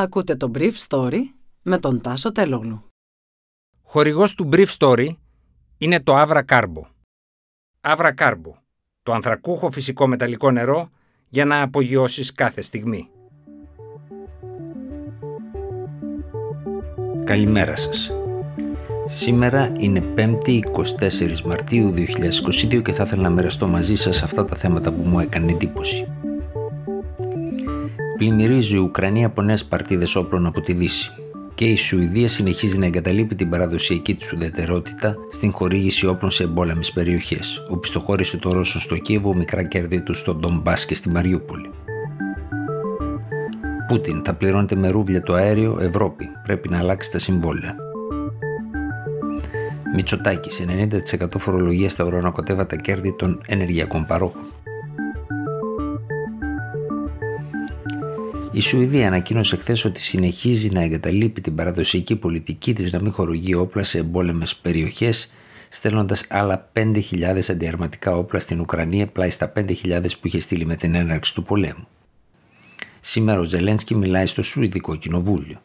Ακούτε το Brief Story με τον Τάσο Τελόγλου. Χορηγός του Brief Story είναι το Avra Carbo. Avra Carbo, το ανθρακούχο φυσικό μεταλλικό νερό για να απογειώσεις κάθε στιγμή. Καλημέρα σας. Σήμερα είναι 5η 24 Μαρτίου 2022 και θα ήθελα να μοιραστώ μαζί σας αυτά τα θέματα που μου έκανε εντύπωση. Πλημμυρίζει η Ουκρανία από νέες παρτίδες όπλων από τη Δύση. Και η Σουηδία συνεχίζει να εγκαταλείπει την παραδοσιακή της ουδετερότητα στην χορήγηση όπλων σε εμπόλεμες περιοχές. Οπισθοχώρησε το Ρώσο στο Κίεβο, μικρά κέρδη του στο Ντομπά και στη Μαριούπολη. Πούτιν θα πληρώνεται με ρούβλια το αέριο Ευρώπη. Πρέπει να αλλάξει τα συμβόλαια. Μητσοτάκης, 90% φορολογία στα ουρανοκοτέβατα κέρδη των ενεργειακών παρόχων. Η Σουηδία ανακοίνωσε χθες ότι συνεχίζει να εγκαταλείπει την παραδοσιακή πολιτική της να μην χορηγεί όπλα σε εμπόλεμες περιοχές, στέλνοντας άλλα 5.000 αντιαρματικά όπλα στην Ουκρανία πλάι στα 5.000 που είχε στείλει με την έναρξη του πολέμου. Σήμερα ο Ζελένσκι μιλάει στο Σουηδικό Κοινοβούλιο.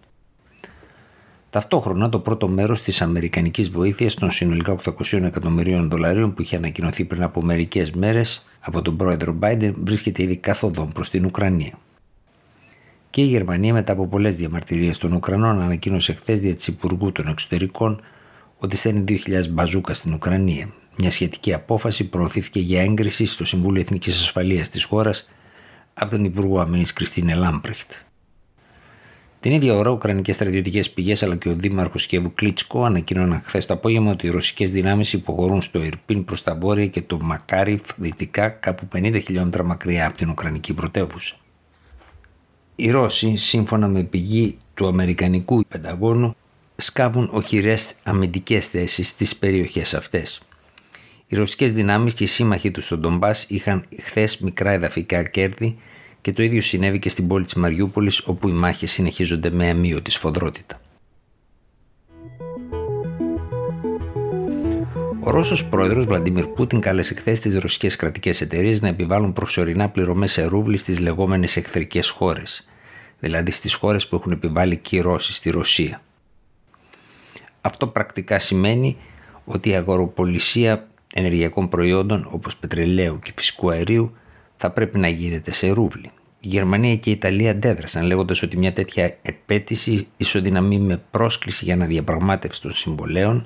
Ταυτόχρονα το πρώτο μέρος της Αμερικανικής βοήθειας των συνολικά 800 εκατομμυρίων δολαρίων που είχε ανακοινωθεί πριν από μερικές μέρες από τον πρόεδρο Biden βρίσκεται ήδη καθοδόν προς την Ουκρανία. Και η Γερμανία, μετά από πολλές διαμαρτυρίες των Ουκρανών, ανακοίνωσε χθες δια της Υπουργού των Εξωτερικών ότι στέλνει 2.000 μπαζούκα στην Ουκρανία. Μια σχετική απόφαση προωθήθηκε για έγκριση στο Συμβούλιο Εθνικής Ασφαλείας της χώρας από τον Υπουργό Αμήνης Κριστίνε Λάμπρεχτ. Την ίδια ώρα, Ουκρανικές στρατιωτικές πηγές αλλά και ο Δήμαρχος Κιέβου Κλίτσκο ανακοίνωναν χθες το απόγευμα ότι οι ρωσικές δυνάμεις υποχωρούν στο Ιρπίν προς τα βόρεια και το Μακάριφ δυτικά, κάπου 50 χιλιόμετρα μακριά από την Ουκρανική πρωτεύουσα. Οι Ρώσοι, σύμφωνα με πηγή του Αμερικανικού Πενταγώνου, σκάβουν οχυρές αμυντικές θέσεις στις περιοχές αυτές. Οι ρωσικές δυνάμεις και οι σύμμαχοί τους στον Ντομπάς είχαν χθες μικρά εδαφικά κέρδη και το ίδιο συνέβη και στην πόλη της Μαριούπολης όπου οι μάχες συνεχίζονται με αμύωτη σφοδρότητα. Ο Ρώσος πρόεδρος Βλαντιμίρ Πούτιν κάλεσε χθες τις ρωσικές κρατικές εταιρείες να επιβάλλουν προσωρινά πληρωμές σε ρούβλι στις λεγόμενες εχθρικές χώρες, δηλαδή στις χώρες που έχουν επιβάλει κυρώσεις στη Ρωσία. Αυτό πρακτικά σημαίνει ότι η αγοροπολισία ενεργειακών προϊόντων όπως πετρελαίου και φυσικού αερίου θα πρέπει να γίνεται σε ρούβλι. Η Γερμανία και η Ιταλία αντέδρασαν λέγοντας ότι μια τέτοια επέτηση ισοδυναμεί με πρόσκληση για αναδιαπραγμάτευση των συμβολέων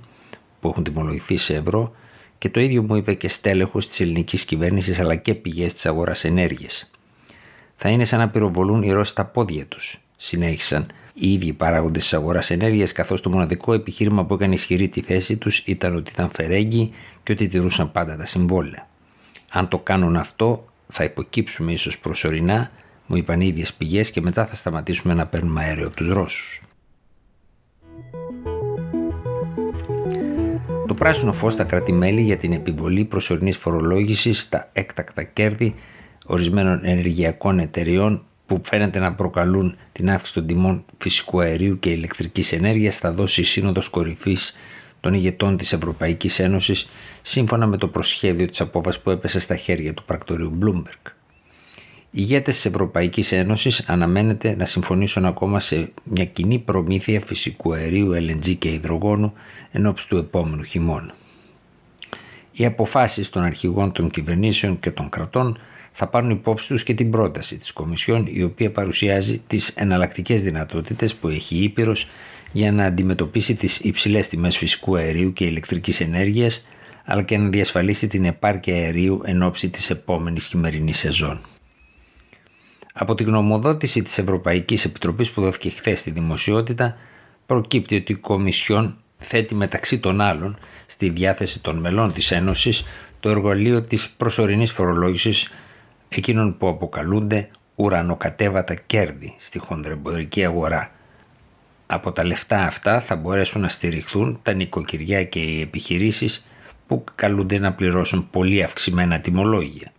που έχουν τιμολογηθεί σε ευρώ και το ίδιο μου είπε και στέλεχος της ελληνικής κυβέρνησης αλλά και πηγές της αγοράς ενέργειας. Θα είναι σαν να πυροβολούν οι Ρώσοι τα πόδια τους, συνέχισαν οι ίδιοι παράγοντες της αγοράς ενέργειας, καθώς το μοναδικό επιχείρημα που έκανε ισχυρή τη θέση τους ήταν ότι ήταν φερέγγι και ότι τηρούσαν πάντα τα συμβόλαια. Αν το κάνουν αυτό, θα υποκύψουμε ίσως προσωρινά, μου είπαν οι ίδιες πηγές, και μετά θα σταματήσουμε να παίρνουμε αέριο από τους Ρώσους. Πράσινο φως στα κράτη-μέλη για την επιβολή προσωρινής φορολόγησης στα έκτακτα κέρδη ορισμένων ενεργειακών εταιριών που φαίνεται να προκαλούν την αύξηση των τιμών φυσικού αερίου και ηλεκτρικής ενέργειας θα δώσει η Σύνοδος Κορυφής των ηγετών της Ευρωπαϊκής Ένωσης σύμφωνα με το προσχέδιο της απόφασης που έπεσε στα χέρια του πρακτορείου Bloomberg. Οι ηγέτες της Ευρωπαϊκής Ένωσης αναμένεται να συμφωνήσουν ακόμα σε μια κοινή προμήθεια φυσικού αερίου, LNG και υδρογόνου ενώπιση του επόμενου χειμώνα. Οι αποφάσεις των αρχηγών των κυβερνήσεων και των κρατών θα πάρουν υπόψη τους και την πρόταση της Κομισιόν η οποία παρουσιάζει τις εναλλακτικές δυνατότητες που έχει η Ήπειρος για να αντιμετωπίσει τις υψηλές τιμές φυσικού αερίου και ηλεκτρικής ενέργειας αλλά και να διασφαλίσει την επάρκεια αερίου εν ώψη της επόμενης χειμερινής σεζόν. Από τη γνωμοδότηση της Ευρωπαϊκής Επιτροπής που δόθηκε χθες στη δημοσιότητα προκύπτει ότι η Κομισιόν θέτει μεταξύ των άλλων στη διάθεση των μελών της Ένωσης το εργαλείο της προσωρινής φορολόγησης εκείνων που αποκαλούνται ουρανοκατέβατα κέρδη στη χονδρεμπορική αγορά. Από τα λεφτά αυτά θα μπορέσουν να στηριχθούν τα νοικοκυριά και οι επιχειρήσεις που καλούνται να πληρώσουν πολύ αυξημένα τιμολόγια.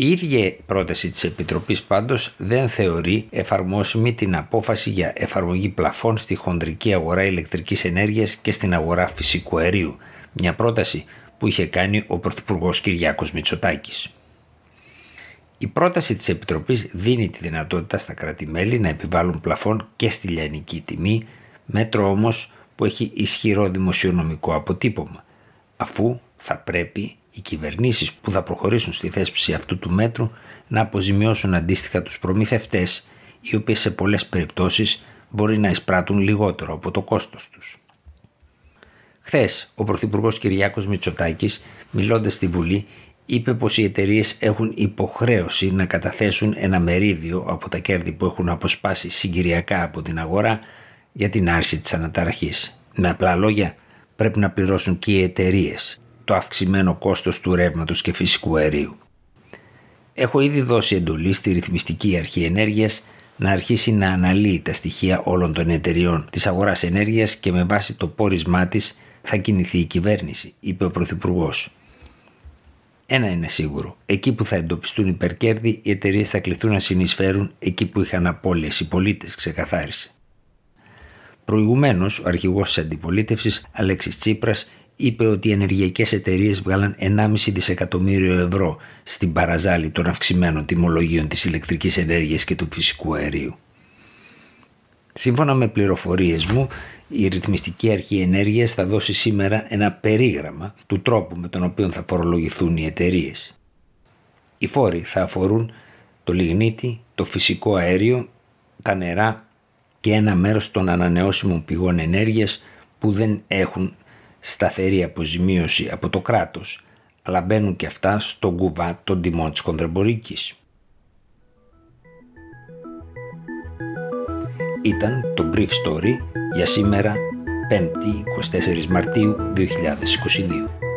Η ίδια πρόταση της Επιτροπής πάντως δεν θεωρεί εφαρμόσιμη την απόφαση για εφαρμογή πλαφών στη χονδρική αγορά ηλεκτρικής ενέργειας και στην αγορά φυσικού αερίου, μια πρόταση που είχε κάνει ο Πρωθυπουργός Κυριάκος Μητσοτάκης. Η πρόταση της Επιτροπής δίνει τη δυνατότητα στα κράτη-μέλη να επιβάλλουν πλαφόν και στη λιανική τιμή, μέτρο όμως που έχει ισχυρό δημοσιονομικό αποτύπωμα, αφού θα πρέπει οι κυβερνήσεις που θα προχωρήσουν στη θέσπιση αυτού του μέτρου να αποζημιώσουν αντίστοιχα τους προμηθευτές, οι οποίες σε πολλές περιπτώσεις μπορεί να εισπράττουν λιγότερο από το κόστος τους. Χθες, ο Πρωθυπουργός Κυριάκος Μητσοτάκης, μιλώντας στη Βουλή, είπε πως οι εταιρείες έχουν υποχρέωση να καταθέσουν ένα μερίδιο από τα κέρδη που έχουν αποσπάσει συγκυριακά από την αγορά για την άρση της αναταραχής. Με απλά λόγια, πρέπει να πληρώσουν και οι εταιρείες το αυξημένο κόστος του ρεύματος και φυσικού αερίου. Έχω ήδη δώσει εντολή στη ρυθμιστική αρχή ενέργειας να αρχίσει να αναλύει τα στοιχεία όλων των εταιριών της αγοράς ενέργειας και με βάση το πόρισμά της θα κινηθεί η κυβέρνηση, είπε ο Πρωθυπουργός. Ένα είναι σίγουρο. Εκεί που θα εντοπιστούν υπερκέρδη, οι εταιρείες θα κληθούν να συνεισφέρουν εκεί που είχαν απώλειες οι πολίτες, ξεκαθάρισε. Προηγουμένως, ο αρχηγός της αντιπολίτευσης, Αλέξης Τσίπρας, είπε ότι οι ενεργειακές εταιρείες βγάλαν 1,5 δισεκατομμύριο ευρώ στην παραζάλη των αυξημένων τιμολογίων της ηλεκτρικής ενέργειας και του φυσικού αερίου. Σύμφωνα με πληροφορίες μου, η Ρυθμιστική Αρχή Ενέργειας θα δώσει σήμερα ένα περίγραμμα του τρόπου με τον οποίο θα φορολογηθούν οι εταιρείες. Οι φόροι θα αφορούν το λιγνίτη, το φυσικό αέριο, τα νερά και ένα μέρος των ανανεώσιμων πηγών ενέργειας που δεν έχουν σταθερή αποζημίωση από το κράτος, αλλά μπαίνουν και αυτά στον κουβά των τιμών της χονδρεμπορικής. Ήταν το Brief Story για σήμερα 5η 24 Μαρτίου 2022.